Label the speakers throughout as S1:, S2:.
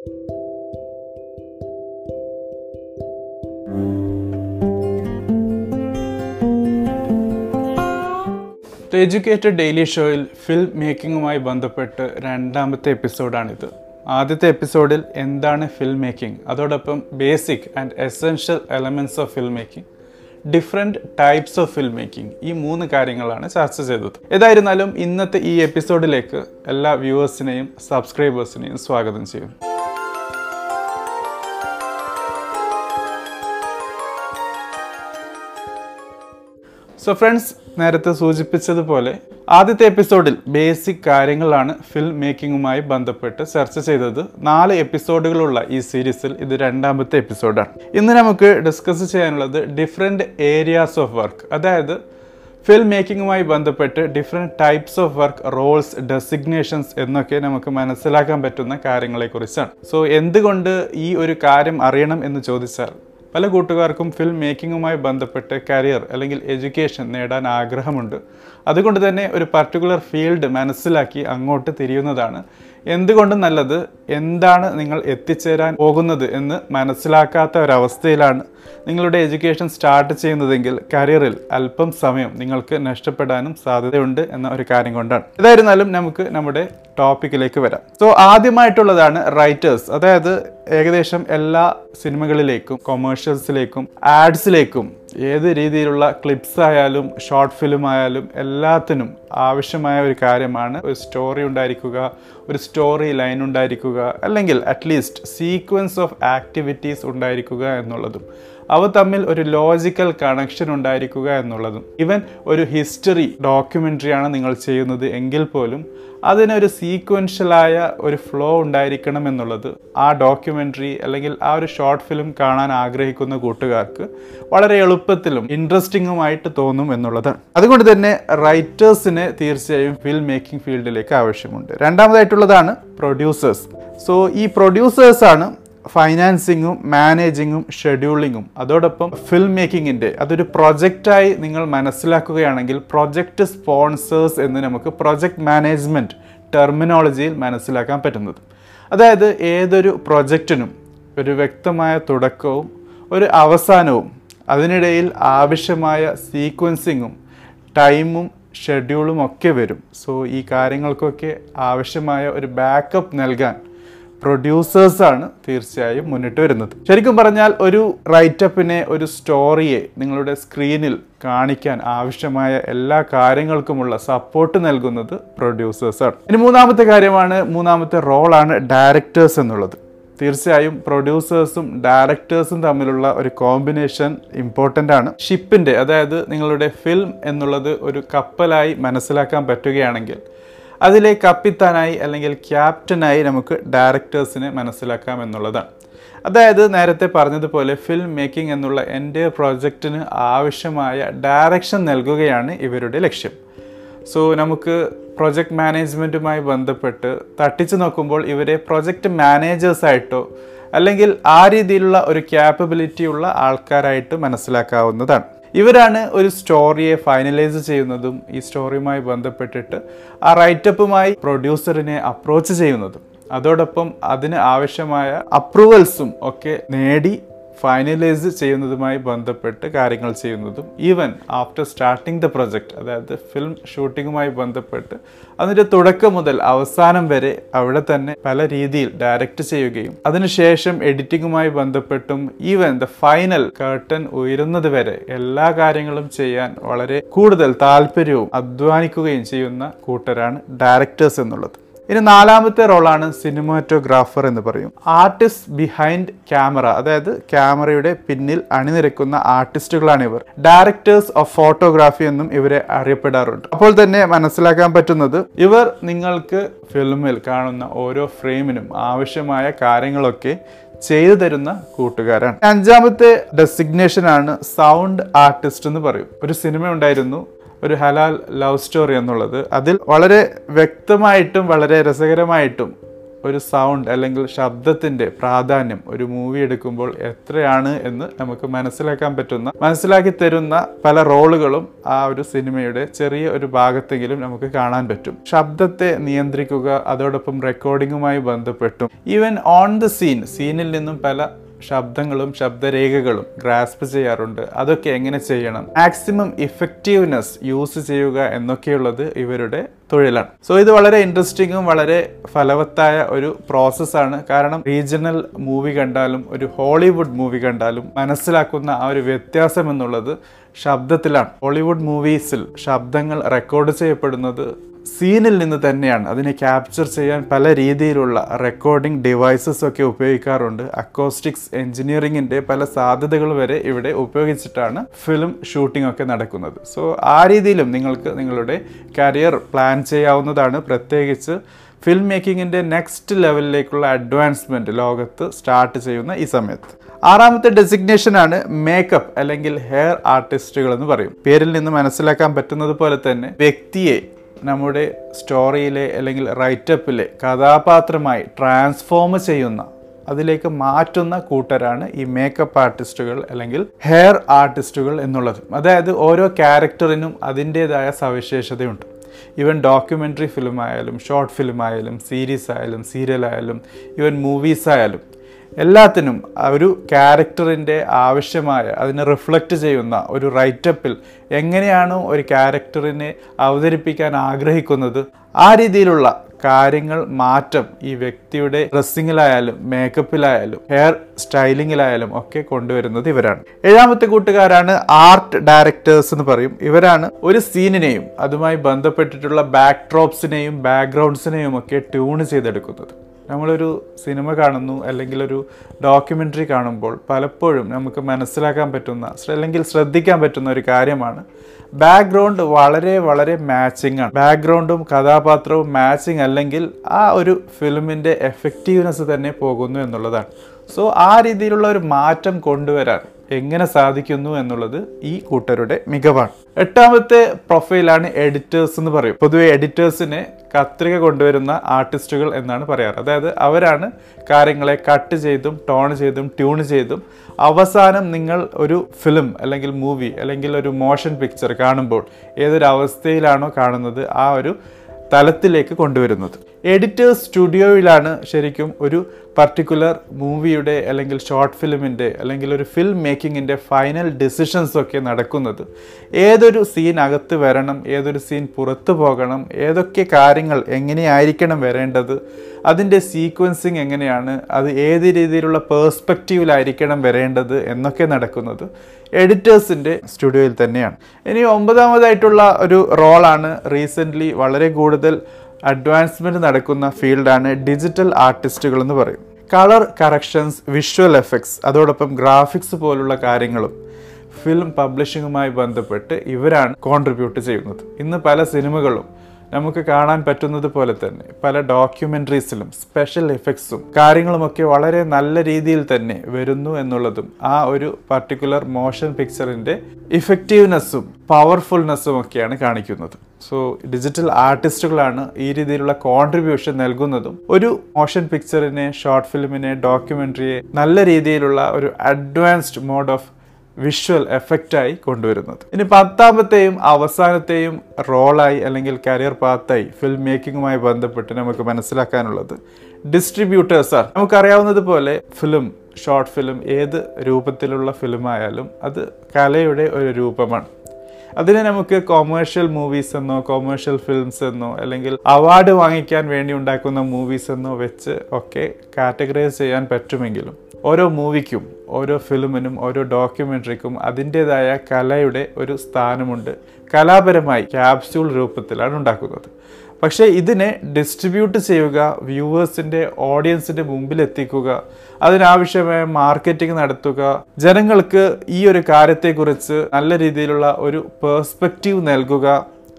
S1: Educated daily ഷോയിൽ film മേക്കിങ്ങുമായി ബന്ധപ്പെട്ട് രണ്ടാമത്തെ എപ്പിസോഡാണിത്. ആദ്യത്തെ എപ്പിസോഡിൽ എന്താണ് ഫിലിം മേക്കിംഗ്? അതോടൊപ്പം basic and essential elements of film making different types of film making ഈ മൂന്ന് കാര്യങ്ങളാണ് ചർച്ച ചെയ്തത്. ഏതായിരുന്നാലും ഇന്നത്തെ ഈ എപ്പിസോഡിലേക്ക് എല്ലാ വ്യൂവേഴ്സിനെയും സബ്സ്ക്രൈബേഴ്സിനെയും സ്വാഗതം ചെയ്യുന്നു. സോ ഫ്രണ്ട്സ് നേരത്തെ സൂചിപ്പിച്ചതുപോലെ ആദ്യത്തെ എപ്പിസോഡിൽ ബേസിക് കാര്യങ്ങളാണ് ഫിലിം മേക്കിങ്ങുമായി ബന്ധപ്പെട്ട് ചർച്ച ചെയ്തത്. നാല് എപ്പിസോഡുകളുള്ള ഈ സീരീസിൽ ഇത് രണ്ടാമത്തെ എപ്പിസോഡാണ് ഇന്ന് നമുക്ക് ഡിസ്കസ് ചെയ്യാനുള്ളത് ഡിഫറെന്റ് ഏരിയാസ് ഓഫ് വർക്ക് അതായത് ഫിലിം മേക്കിങ്ങുമായി ബന്ധപ്പെട്ട് different types of work roles designations എന്നൊക്കെ നമുക്ക് മനസ്സിലാക്കാൻ പറ്റുന്ന കാര്യങ്ങളെക്കുറിച്ചാണ്. സോ എന്തുകൊണ്ട് ഈ ഒരു കാര്യം അറിയണം എന്ന് ചോദിച്ചാൽ പല കൂട്ടുകാർക്കും ഫിലിം മേക്കിങ്ങുമായി ബന്ധപ്പെട്ട് കരിയർ അല്ലെങ്കിൽ എഡ്യൂക്കേഷൻ നേടാൻ ആഗ്രഹമുണ്ട്. അതുകൊണ്ട് തന്നെ ഒരു പർട്ടിക്കുലർ ഫീൽഡ് മനസ്സിലാക്കി അങ്ങോട്ട് തിരിയുന്നതാണ്. എന്തുകൊണ്ടും നല്ലത് എന്താണ് നിങ്ങൾ എത്തിച്ചേരാൻ പോകുന്നത് എന്ന് മനസ്സിലാക്കാത്ത ഒരവസ്ഥയിലാണ് നിങ്ങളുടെ എഡ്യൂക്കേഷൻ സ്റ്റാർട്ട് ചെയ്യുന്നതെങ്കിൽ കരിയറിൽ അല്പം സമയം നിങ്ങൾക്ക് നഷ്ടപ്പെടാനും സാധ്യതയുണ്ട് എന്ന ഒരു കാര്യം കൊണ്ടാണ്. ഏതായിരുന്നാലും നമുക്ക് നമ്മുടെ ടോപ്പിക്കിലേക്ക് വരാം. സോ ആദ്യമായിട്ടുള്ളതാണ് റൈറ്റേഴ്സ് അതായത് ഏകദേശം എല്ലാ സിനിമകളിലേക്കും കൊമേഴ്ഷ്യൽസിലേക്കും ആഡ്സിലേക്കും ഏത് രീതിയിലുള്ള ക്ലിപ്സ് ആയാലും ഷോർട്ട് ഫിലിം ആയാലും എല്ലാത്തിനും ആവശ്യമായ ഒരു കാര്യമാണ് ഒരു സ്റ്റോറി ഉണ്ടായിരിക്കുക ഒരു സ്റ്റോറി ലൈൻ ഉണ്ടായിരിക്കുക അല്ലെങ്കിൽ അറ്റ്ലീസ്റ്റ് സീക്വൻസ് ഓഫ് ആക്ടിവിറ്റീസ് ഉണ്ടായിരിക്കുക എന്നുള്ളതും. അവ തമ്മിൽ ഒരു ലോജിക്കൽ കണക്ഷൻ ഉണ്ടായിരിക്കുക എന്നുള്ളതും. ഇവൻ ഒരു ഹിസ്റ്ററി ഡോക്യുമെന്ററിയാണ് നിങ്ങൾ ചെയ്യുന്നത് എങ്കിൽ പോലും അതിനൊരു സീക്വൻഷ്യലായ ഒരു ഫ്ലോ ഉണ്ടായിരിക്കണം എന്നുള്ളത് ആ ഡോക്യുമെന്ററി അല്ലെങ്കിൽ ആ ഒരു ഷോർട്ട് ഫിലിം കാണാൻ ആഗ്രഹിക്കുന്ന കൂട്ടുകാർക്ക് വളരെ എളുപ്പത്തിലും ഇൻട്രസ്റ്റിംഗുമായിട്ട് തോന്നും എന്നുള്ളതാണ്. അതുകൊണ്ട് തന്നെ റൈറ്റേഴ്സിന് തീർച്ചയായും ഫിലിം മേക്കിംഗ് ഫീൽഡിലേക്ക് ആവശ്യമുണ്ട്. രണ്ടാമതായിട്ടുള്ളതാണ് പ്രൊഡ്യൂസേഴ്സ് സോ ഈ പ്രൊഡ്യൂസേഴ്സാണ് ഫൈനാൻസിങ്ങും മാനേജിങ്ങും ഷെഡ്യൂളിങ്ങും അതോടൊപ്പം ഫിലിം മേക്കിങ്ങിന്റെ അതൊരു പ്രൊജക്റ്റായി നിങ്ങൾ മനസ്സിലാക്കുകയാണെങ്കിൽ പ്രൊജക്റ്റ് സ്പോൺസേഴ്സ് എന്ന് നമുക്ക് പ്രൊജക്റ്റ് മാനേജ്മെന്റ് ടെർമിനോളജിയിൽ മനസ്സിലാക്കാൻ പറ്റുന്നത്. അതായത് ഏതൊരു പ്രൊജക്റ്റിനും ഒരു വ്യക്തമായ തുടക്കവും ഒരു അവസാനവും അതിനിടയിൽ ആവശ്യമായ സീക്വൻസിങ്ങും ടൈമും ഷെഡ്യൂളും ഒക്കെ വരും. സോ ഈ കാര്യങ്ങൾക്കൊക്കെ ആവശ്യമായ ഒരു ബാക്കപ്പ് നൽകാൻ പ്രൊഡ്യൂസേഴ്സാണ് തീർച്ചയായും മുന്നിട്ട് വരുന്നത്. ശരിക്കും പറഞ്ഞാൽ ഒരു റൈറ്റപ്പിനെ ഒരു സ്റ്റോറിയെ നിങ്ങളുടെ സ്ക്രീനിൽ കാണിക്കാൻ ആവശ്യമായ എല്ലാ കാര്യങ്ങൾക്കുമുള്ള സപ്പോർട്ട് നൽകുന്നത് പ്രൊഡ്യൂസേഴ്സാണ്. ഇനി മൂന്നാമത്തെ കാര്യമാണ് മൂന്നാമത്തെ റോളാണ് ഡയറക്ടേഴ്സ് എന്നുള്ളത്. തീർച്ചയായും പ്രൊഡ്യൂസേഴ്സും ഡയറക്ടേഴ്സും തമ്മിലുള്ള ഒരു കോമ്പിനേഷൻ ഇമ്പോർട്ടന്റ് ആണ്. ഷിപ്പിന്റെ അതായത് നിങ്ങളുടെ ഫിലിം എന്നുള്ളത് ഒരു കപ്പലായി മനസ്സിലാക്കാൻ പറ്റുകയാണെങ്കിൽ അതിലെ കപ്പിത്താനായി അല്ലെങ്കിൽ ക്യാപ്റ്റനായി നമുക്ക് ഡയറക്ടേഴ്സിനെ മനസ്സിലാക്കാം എന്നുള്ളതാണ്. അതായത് നേരത്തെ പറഞ്ഞതുപോലെ ഫിലിം മേക്കിംഗ് എന്നുള്ള എന്റെ പ്രോജക്റ്റിന് ആവശ്യമായ ഡയറക്ഷൻ നൽകുകയാണ് ഇവരുടെ ലക്ഷ്യം. സോ നമുക്ക് പ്രൊജക്റ്റ് മാനേജ്മെന്റുമായി ബന്ധപ്പെട്ട് തട്ടിച്ചു നോക്കുമ്പോൾ ഇവരെ പ്രൊജക്റ്റ് മാനേജേഴ്സായിട്ടോ അല്ലെങ്കിൽ ആ രീതിയിലുള്ള ഒരു ക്യാപ്പബിലിറ്റി ഉള്ള ആൾക്കാരായിട്ട് മനസ്സിലാക്കാവുന്നതാണ്. ഇവരാണ് ഒരു സ്റ്റോറിയെ ഫൈനലൈസ് ചെയ്യുന്നതും ഈ സ്റ്റോറിയുമായി ബന്ധപ്പെട്ടിട്ട് ആ റൈറ്റപ്പുമായി പ്രൊഡ്യൂസറിനെ അപ്രോച്ച് ചെയ്യുന്നതും. അതോടൊപ്പം അതിന് ആവശ്യമായ അപ്രൂവൽസും ഒക്കെ നേടി ഫൈനലൈസ് ചെയ്യുന്നതുമായി ബന്ധപ്പെട്ട് കാര്യങ്ങൾ ചെയ്യുന്നതും even after starting the project അതായത് ഫിലിം ഷൂട്ടിങ്ങുമായി ബന്ധപ്പെട്ട് അതിന്റെ തുടക്കം മുതൽ അവസാനം വരെ അവിടെ തന്നെ പല രീതിയിൽ ഡയറക്റ്റ് ചെയ്യുകയും അതിനുശേഷം എഡിറ്റിങ്ങുമായി ബന്ധപ്പെട്ടും ഈവൻ ദ ഫൈനൽ കേർട്ടൻ ഉയരുന്നത് വരെ എല്ലാ കാര്യങ്ങളും ചെയ്യാൻ വളരെ കൂടുതൽ താല്പര്യവും അധ്വാനിക്കുകയും ചെയ്യുന്ന കൂട്ടരാണ് ഡയറക്ടേഴ്സ് എന്നുള്ളത്. ഇനി നാലാമത്തെ റോളാണ് സിനിമാറ്റോഗ്രാഫർ എന്ന് പറയും. ആർട്ടിസ്റ്റ് ബിഹൈൻഡ് ക്യാമറ അതായത് ക്യാമറയുടെ പിന്നിൽ അണിനിരക്കുന്ന ആർട്ടിസ്റ്റുകളാണ് ഇവർ. ഡയറക്ടേഴ്സ് ഓഫ് ഫോട്ടോഗ്രാഫി എന്നും ഇവരെ അറിയപ്പെടാറുണ്ട്. അപ്പോൾ തന്നെ മനസ്സിലാക്കാൻ പറ്റുന്നത് ഇവർ നിങ്ങൾക്ക് ഫിലിമിൽ കാണുന്ന ഓരോ ഫ്രെയിമിനും ആവശ്യമായ കാര്യങ്ങളൊക്കെ ചെയ്തു തരുന്ന കൂട്ടുകാരാണ്. അഞ്ചാമത്തെ ഡെസിഗ്നേഷൻ ആണ് സൗണ്ട് ആർട്ടിസ്റ്റ് എന്ന് പറയും. ഒരു സിനിമ ഉണ്ടായിരുന്നു ഒരു ഹലാൽ ലവ് സ്റ്റോറി എന്നുള്ളത് അതിൽ വളരെ വ്യക്തമായിട്ടും വളരെ രസകരമായിട്ടും ഒരു സൗണ്ട് അല്ലെങ്കിൽ ശബ്ദത്തിന്റെ പ്രാധാന്യം ഒരു മൂവി എടുക്കുമ്പോൾ എത്രയാണ് എന്ന് നമുക്ക് മനസ്സിലാക്കാൻ പറ്റുന്ന മനസ്സിലാക്കി തരുന്ന പല റോളുകളും ആ ഒരു സിനിമയുടെ ചെറിയ ഒരു ഭാഗത്തെങ്കിലും നമുക്ക് കാണാൻ പറ്റും. ശബ്ദത്തെ നിയന്ത്രിക്കുക അതോടൊപ്പം റെക്കോർഡിങ്ങുമായി ബന്ധപ്പെട്ടും. ഈവൻ ഓൺ ദ സീൻ സീനിൽ നിന്നും പല ശബ്ദങ്ങളും ശബ്ദരേഖകളും ഗ്രാസ്പ് ചെയ്യാറുണ്ട്. അതൊക്കെ എങ്ങനെ ചെയ്യണം? മാക്സിമം ഇഫക്റ്റീവ്നെസ് യൂസ് ചെയ്യുക എന്നൊക്കെയുള്ളത് ഇവരുടെ തൊഴിലാണ്. സോ ഇത് വളരെ ഇൻട്രസ്റ്റിങ്ങും വളരെ ഫലവത്തായ ഒരു പ്രോസസ്സാണ് കാരണം റീജിയണൽ മൂവി കണ്ടാലും ഒരു ഹോളിവുഡ് മൂവി കണ്ടാലും മനസ്സിലാക്കുന്ന ആ ഒരു വ്യത്യാസം എന്നുള്ളത് ശബ്ദത്തിലാണ്. ഹോളിവുഡ് മൂവീസിൽ ശബ്ദങ്ങൾ റെക്കോർഡ് ചെയ്യപ്പെടുന്നത് സീനിൽ നിന്ന് തന്നെയാണ് അതിനെ ക്യാപ്ചർ ചെയ്യാൻ പല രീതിയിലുള്ള റെക്കോർഡിംഗ് ഡിവൈസസ് ഒക്കെ ഉപയോഗിക്കാറുണ്ട്. അക്കോസ്റ്റിക്സ് എഞ്ചിനീയറിംഗിന്റെ പല സാധ്യതകൾ വരെ ഇവിടെ ഉപയോഗിച്ചിട്ടാണ് ഫിലിം ഷൂട്ടിംഗ് ഒക്കെ നടക്കുന്നത്. സോ ആ രീതിയിലും നിങ്ങൾക്ക് നിങ്ങളുടെ കരിയർ പ്ലാൻ ചെയ്യാവുന്നതാണ്. പ്രത്യേകിച്ച് ഫിലിം മേക്കിങ്ങിന്റെ നെക്സ്റ്റ് ലെവലിലേക്കുള്ള അഡ്വാൻസ്മെന്റ് ലോകത്ത് സ്റ്റാർട്ട് ചെയ്യുന്ന ഈ സമയത്ത്. ആറാമത്തെ ഡെസിഗ്നേഷനാണ് മേക്കപ്പ് അല്ലെങ്കിൽ ഹെയർ ആർട്ടിസ്റ്റുകൾ എന്ന് പറയും. പേരിൽ നിന്ന് മനസ്സിലാക്കാൻ പറ്റുന്നത് പോലെ തന്നെ വ്യക്തിയെ നമ്മുടെ സ്റ്റോറിയിലെ അല്ലെങ്കിൽ റൈറ്റപ്പിലെ കഥാപാത്രമായി ട്രാൻസ്ഫോം ചെയ്യുന്ന അതിലേക്ക് മാറ്റുന്ന കൂട്ടരാണ് ഈ മേക്കപ്പ് ആർട്ടിസ്റ്റുകൾ അല്ലെങ്കിൽ ഹെയർ ആർട്ടിസ്റ്റുകൾ എന്നുള്ളത്. അതായത് ഓരോ ക്യാരക്ടറിനും അതിന്റേതായ സവിശേഷതയുണ്ട്. ഇവൻ ഡോക്യുമെന്ററി ഫിലിം ആയാലും ഷോർട്ട് ഫിലിം ആയാലും സീരീസ് ആയാലും സീരിയൽ ആയാലും ഈവൻ മൂവീസ് ആയാലും എല്ലാത്തിനും ഒരു ക്യാരക്ടറിന്റെ ആവശ്യമായ അതിനെ റിഫ്ലക്റ്റ് ചെയ്യുന്ന ഒരു റൈറ്റപ്പിൽ എങ്ങനെയാണ് ഒരു ക്യാരക്ടറിനെ അവതരിപ്പിക്കാൻ ആഗ്രഹിക്കുന്നത്? ആ രീതിയിലുള്ള കാര്യങ്ങൾ മാറ്റം ഈ വ്യക്തിയുടെ ഡ്രസ്സിങ്ങിലായാലും മേക്കപ്പിലായാലും ഹെയർ സ്റ്റൈലിങ്ങിലായാലും ഒക്കെ കൊണ്ടുവരുന്നത് ഇവരാണ്. ഏഴാമത്തെ കൂട്ടുകാരാണ് ആർട്ട് ഡയറക്ടേഴ്സ് എന്ന് പറയും. ഇവരാണ് ഒരു സീനിനെയും അതുമായി ബന്ധപ്പെട്ടിട്ടുള്ള ബാക്ക് ഡ്രോപ്സിനെയും ബാക്ക്ഗ്രൗണ്ട്സിനെയും ഒക്കെ ട്യൂൺ ചെയ്തെടുക്കുന്നത്. നമ്മളൊരു സിനിമ കാണുന്നു അല്ലെങ്കിൽ ഒരു ഡോക്യുമെന്ററി കാണുമ്പോൾ പലപ്പോഴും നമുക്ക് മനസ്സിലാക്കാൻ പറ്റുന്ന അല്ലെങ്കിൽ ശ്രദ്ധിക്കാൻ പറ്റുന്ന ഒരു കാര്യമാണ്. ബാക്ക്ഗ്രൗണ്ട് വളരെ വളരെ മാച്ചിങ് ആണ് ബാക്ക്ഗ്രൗണ്ടും കഥാപാത്രവും മാച്ചിങ് അല്ലെങ്കിൽ ആ ഒരു ഫിലിമിന്റെ എഫക്റ്റീവ്നെസ് തന്നെ പോകുന്നു എന്നുള്ളതാണ്. സോ ആ രീതിയിലുള്ള ഒരു മാറ്റം കൊണ്ടുവരാൻ എങ്ങനെ സാധിക്കുന്നു എന്നുള്ളത് ഈ കൂട്ടരുടെ മികവാണ്. എട്ടാമത്തെ പ്രൊഫൈലാണ് എഡിറ്റേഴ്സ് എന്ന് പറയും. പൊതുവെ എഡിറ്റേഴ്സിനെ കത്രിക കൊണ്ടുവരുന്ന ആർട്ടിസ്റ്റുകൾ എന്നാണ് പറയാറ്. അതായത് അവരാണ് കാര്യങ്ങളെ കട്ട് ചെയ്തും ടോൺ ചെയ്തും ട്യൂൺ ചെയ്തും അവസാനം നിങ്ങൾ ഒരു ഫിലിം അല്ലെങ്കിൽ മൂവി അല്ലെങ്കിൽ ഒരു മോഷൻ പിക്ചർ കാണുമ്പോൾ ഏതൊരു അവസ്ഥയിലാണോ കാണുന്നത് ആ ഒരു തലത്തിലേക്ക് കൊണ്ടുവരുന്നത്. എഡിറ്റേഴ്സ് സ്റ്റുഡിയോയിലാണ് ശരിക്കും ഒരു പർട്ടിക്കുലർ മൂവിയുടെ അല്ലെങ്കിൽ ഷോർട്ട് ഫിലിമിന്റെ അല്ലെങ്കിൽ ഒരു ഫിലിം മേക്കിങ്ങിന്റെ ഫൈനൽ ഡിസിഷൻസ് ഒക്കെ നടക്കുന്നത്. ഏതൊരു സീൻ അകത്ത് വരണം ഏതൊരു സീൻ പുറത്തു പോകണം ഏതൊക്കെ കാര്യങ്ങൾ എങ്ങനെയായിരിക്കണം വരേണ്ടത് അതിന്റെ സീക്വൻസിങ് എങ്ങനെയാണ് അത് ഏത് രീതിയിലുള്ള പേഴ്സ്പെക്റ്റീവിലായിരിക്കണം വരേണ്ടത് എന്നൊക്കെ നടക്കുന്നത് എഡിറ്റേഴ്സിന്റെ സ്റ്റുഡിയോയിൽ തന്നെയാണ്. ഇനി ഒമ്പതാമതായിട്ടുള്ള ഒരു റോളാണ് റീസെന്റ്ലി വളരെ കൂടുതൽ അഡ്വാൻസ്മെന്റ് നടക്കുന്ന ഫീൽഡാണ് ഡിജിറ്റൽ ആർട്ടിസ്റ്റുകൾ എന്ന് പറയും. കളർ കറക്ഷൻസ് വിഷ്വൽ എഫക്ട്സ് അതോടൊപ്പം ഗ്രാഫിക്സ് പോലുള്ള കാര്യങ്ങളും ഫിലിം പബ്ലിഷിങ്ങുമായി ബന്ധപ്പെട്ട് ഇവരാണ് കോൺട്രിബ്യൂട്ട് ചെയ്യുന്നത്. ഇന്ന് പല സിനിമകളും നമുക്ക് കാണാൻ പറ്റുന്നത് പോലെ തന്നെ പല ഡോക്യുമെന്ററീസിലും സ്പെഷ്യൽ എഫക്ട്സും കാര്യങ്ങളുമൊക്കെ വളരെ നല്ല രീതിയിൽ തന്നെ വരുന്നു എന്നുള്ളതും ആ ഒരു പർട്ടിക്കുലർ മോഷൻ പിക്ചറിന്റെ ഇഫക്റ്റീവ്നെസ്സും പവർഫുൾനെസ്സും ഒക്കെയാണ് കാണിക്കുന്നത്. സോ ഡിജിറ്റൽ ആർട്ടിസ്റ്റുകളാണ് ഈ രീതിയിലുള്ള കോൺട്രിബ്യൂഷൻ നൽകുന്നതും ഒരു മോഷൻ പിക്ചറിനെ ഷോർട്ട് ഫിലിമിനെ ഡോക്യുമെന്ററിയെ നല്ല രീതിയിലുള്ള ഒരു അഡ്വാൻസ്ഡ് മോഡ് ഓഫ് വിഷ്വൽ എഫക്റ്റായി കൊണ്ടുവരുന്നത്. ഇനി പത്താമത്തെയും അവസാനത്തെയും റോളായി അല്ലെങ്കിൽ കരിയർ പാത്തായി ഫിലിം മേക്കിങ്ങുമായി ബന്ധപ്പെട്ട് നമുക്ക് മനസ്സിലാക്കാനുള്ളത് ഡിസ്ട്രിബ്യൂട്ടേഴ്സാണ് നമുക്കറിയാവുന്നത് പോലെ ഫിലിം ഷോർട്ട് ഫിലിം ഏത് രൂപത്തിലുള്ള ഫിലിമായാലും അത് കലയുടെ ഒരു രൂപമാണ്. അതിനെ നമുക്ക് കൊമേഴ്ഷ്യൽ മൂവീസ് എന്നോ കൊമേഴ്ഷ്യൽ ഫിലിംസ് എന്നോ അല്ലെങ്കിൽ അവാർഡ് വാങ്ങിക്കാൻ വേണ്ടി ഉണ്ടാക്കുന്ന മൂവീസ് എന്നോ വെച്ച് ഒക്കെ കാറ്റഗറൈസ് ചെയ്യാൻ പറ്റുമെങ്കിലും ഓരോ മൂവിക്കും ഓരോ ഫിലിമിനും ഓരോ ഡോക്യുമെന്ററിക്കും അതിന്റെതായ കലയുടെ ഒരു സ്ഥാനമുണ്ട്. കലാപരമായി ക്യാപ്സ്യൂൾ രൂപത്തിലാണ് ഉണ്ടാക്കുന്നത്. പക്ഷേ ഇതിനെ ഡിസ്ട്രിബ്യൂട്ട് ചെയ്യുക വ്യൂവേഴ്സിന്റെ ഓഡിയൻസിന്റെ മുമ്പിൽ എത്തിക്കുക അതിനാവശ്യമായ മാർക്കറ്റിംഗ് നടത്തുക ജനങ്ങൾക്ക് ഈ ഒരു കാര്യത്തെക്കുറിച്ച് നല്ല രീതിയിലുള്ള ഒരു പേഴ്സ്പെക്റ്റീവ് നൽകുക.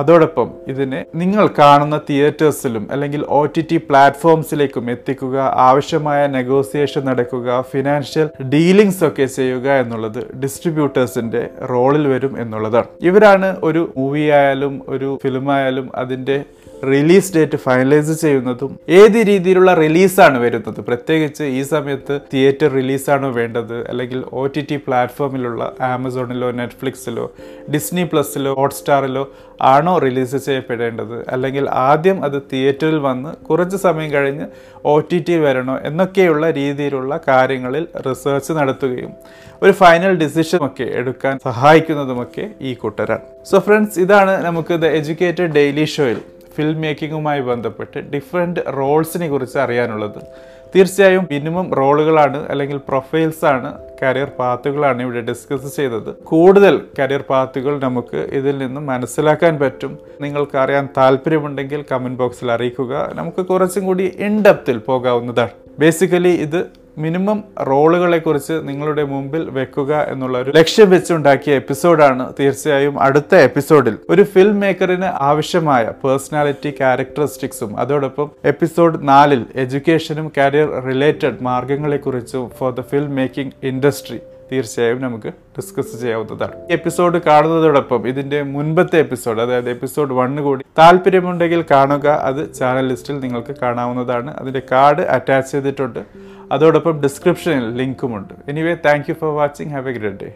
S1: അതോടൊപ്പം ഇതിനെ നിങ്ങൾ കാണുന്ന തിയേറ്റേഴ്സിലും അല്ലെങ്കിൽ ഒ ടി ടി പ്ലാറ്റ്ഫോംസിലേക്കും എത്തിക്കുക ആവശ്യമായ നെഗോസിയേഷൻ നടക്കുക ഫിനാൻഷ്യൽ ഡീലിങ്സ് ഒക്കെ ചെയ്യുക എന്നുള്ളത് ഡിസ്ട്രിബ്യൂട്ടേഴ്സിന്റെ റോളിൽ വരും എന്നുള്ളതാണ്. ഇവരാണ് ഒരു മൂവി ആയാലും ഒരു ഫിലിമായാലും അതിന്റെ റിലീസ് ഡേറ്റ് ഫൈനലൈസ് ചെയ്യുന്നതും ഏത് രീതിയിലുള്ള റിലീസാണ് വരുന്നത്? പ്രത്യേകിച്ച് ഈ സമയത്ത് തിയേറ്റർ റിലീസാണോ വേണ്ടത്? അല്ലെങ്കിൽ ഒ ടി ടി പ്ലാറ്റ്ഫോമിലുള്ള ആമസോണിലോ നെറ്റ്ഫ്ലിക്സിലോ ഡിസ്നി പ്ലസ്സിലോ ഹോട്ട്സ്റ്റാറിലോ ആണോ റിലീസ് ചെയ്യപ്പെടേണ്ടത്? അല്ലെങ്കിൽ ആദ്യം അത് തിയേറ്ററിൽ വന്ന് കുറച്ച് സമയം കഴിഞ്ഞ് ഒ ടി ടി വരണോ? എന്നൊക്കെയുള്ള രീതിയിലുള്ള കാര്യങ്ങളിൽ റിസർച്ച് നടത്തുകയും ഒരു ഫൈനൽ ഡിസിഷൻ ഒക്കെ എടുക്കാൻ സഹായിക്കുന്നതുമൊക്കെ ഈ കൂട്ടരാണ്. സോ ഫ്രണ്ട്സ് ഇതാണ് നമുക്ക് ദ എഡ്യൂക്കേറ്റഡ് ഡെയിലി ഷോയിൽ ഫിൽം മേക്കിങ്ങുമായി ബന്ധപ്പെട്ട് ഡിഫറെന്റ് റോൾസിനെ കുറിച്ച് അറിയാനുള്ളത്. തീർച്ചയായും മിനിമം റോളുകളാണ് അല്ലെങ്കിൽ പ്രൊഫൈൽസാണ് കരിയർ പാത്തുകളാണ് ഇവിടെ ഡിസ്കസ് ചെയ്തത്. കൂടുതൽ കരിയർ പാത്തുകൾ നമുക്ക് ഇതിൽ നിന്നും മനസ്സിലാക്കാൻ പറ്റും. നിങ്ങൾക്ക് അറിയാൻ താല്പര്യമുണ്ടെങ്കിൽ കമന്റ് ബോക്സിൽ അറിയിക്കുക. നമുക്ക് കുറച്ചും കൂടി ഇൻ ഡെപ്തിൽ പോകാവുന്നതാണ്. ബേസിക്കലി ഇത് മിനിമം റോളുകളെക്കുറിച്ച് നിങ്ങളുടെ മുമ്പിൽ വെക്കുക എന്നുള്ള ഒരു ലക്ഷ്യം വെച്ചുണ്ടാക്കിയ എപ്പിസോഡാണ് തീർച്ചയായും അടുത്ത എപ്പിസോഡിൽ. ഒരു ഫിലിം മേക്കറിന് ആവശ്യമായ പേഴ്സണാലിറ്റി ക്യാരക്ടറിസ്റ്റിക്സും അതോടൊപ്പം എപ്പിസോഡ് നാലിൽ എഡ്യൂക്കേഷനും career related മാർഗങ്ങളെക്കുറിച്ചും for the film making industry തീർച്ചയായും നമുക്ക് ഡിസ്കസ് ചെയ്യാവുന്നതാണ്. എപ്പിസോഡ് കാണുന്നതോടൊപ്പം ഇതിന്റെ മുൻപത്തെ എപ്പിസോഡ് അതായത് എപ്പിസോഡ് വണ്ണ് കൂടി താല്പര്യമുണ്ടെങ്കിൽ കാണുക. അത് ചാനൽ ലിസ്റ്റിൽ നിങ്ങൾക്ക് കാണാവുന്നതാണ്. അതിന്റെ കാർഡ് അറ്റാച്ച് ചെയ്തിട്ടുണ്ട്. അതോടൊപ്പം ഡിസ്ക്രിപ്ഷനിൽ ലിങ്കുമുണ്ട് anyway thank for watching have a great day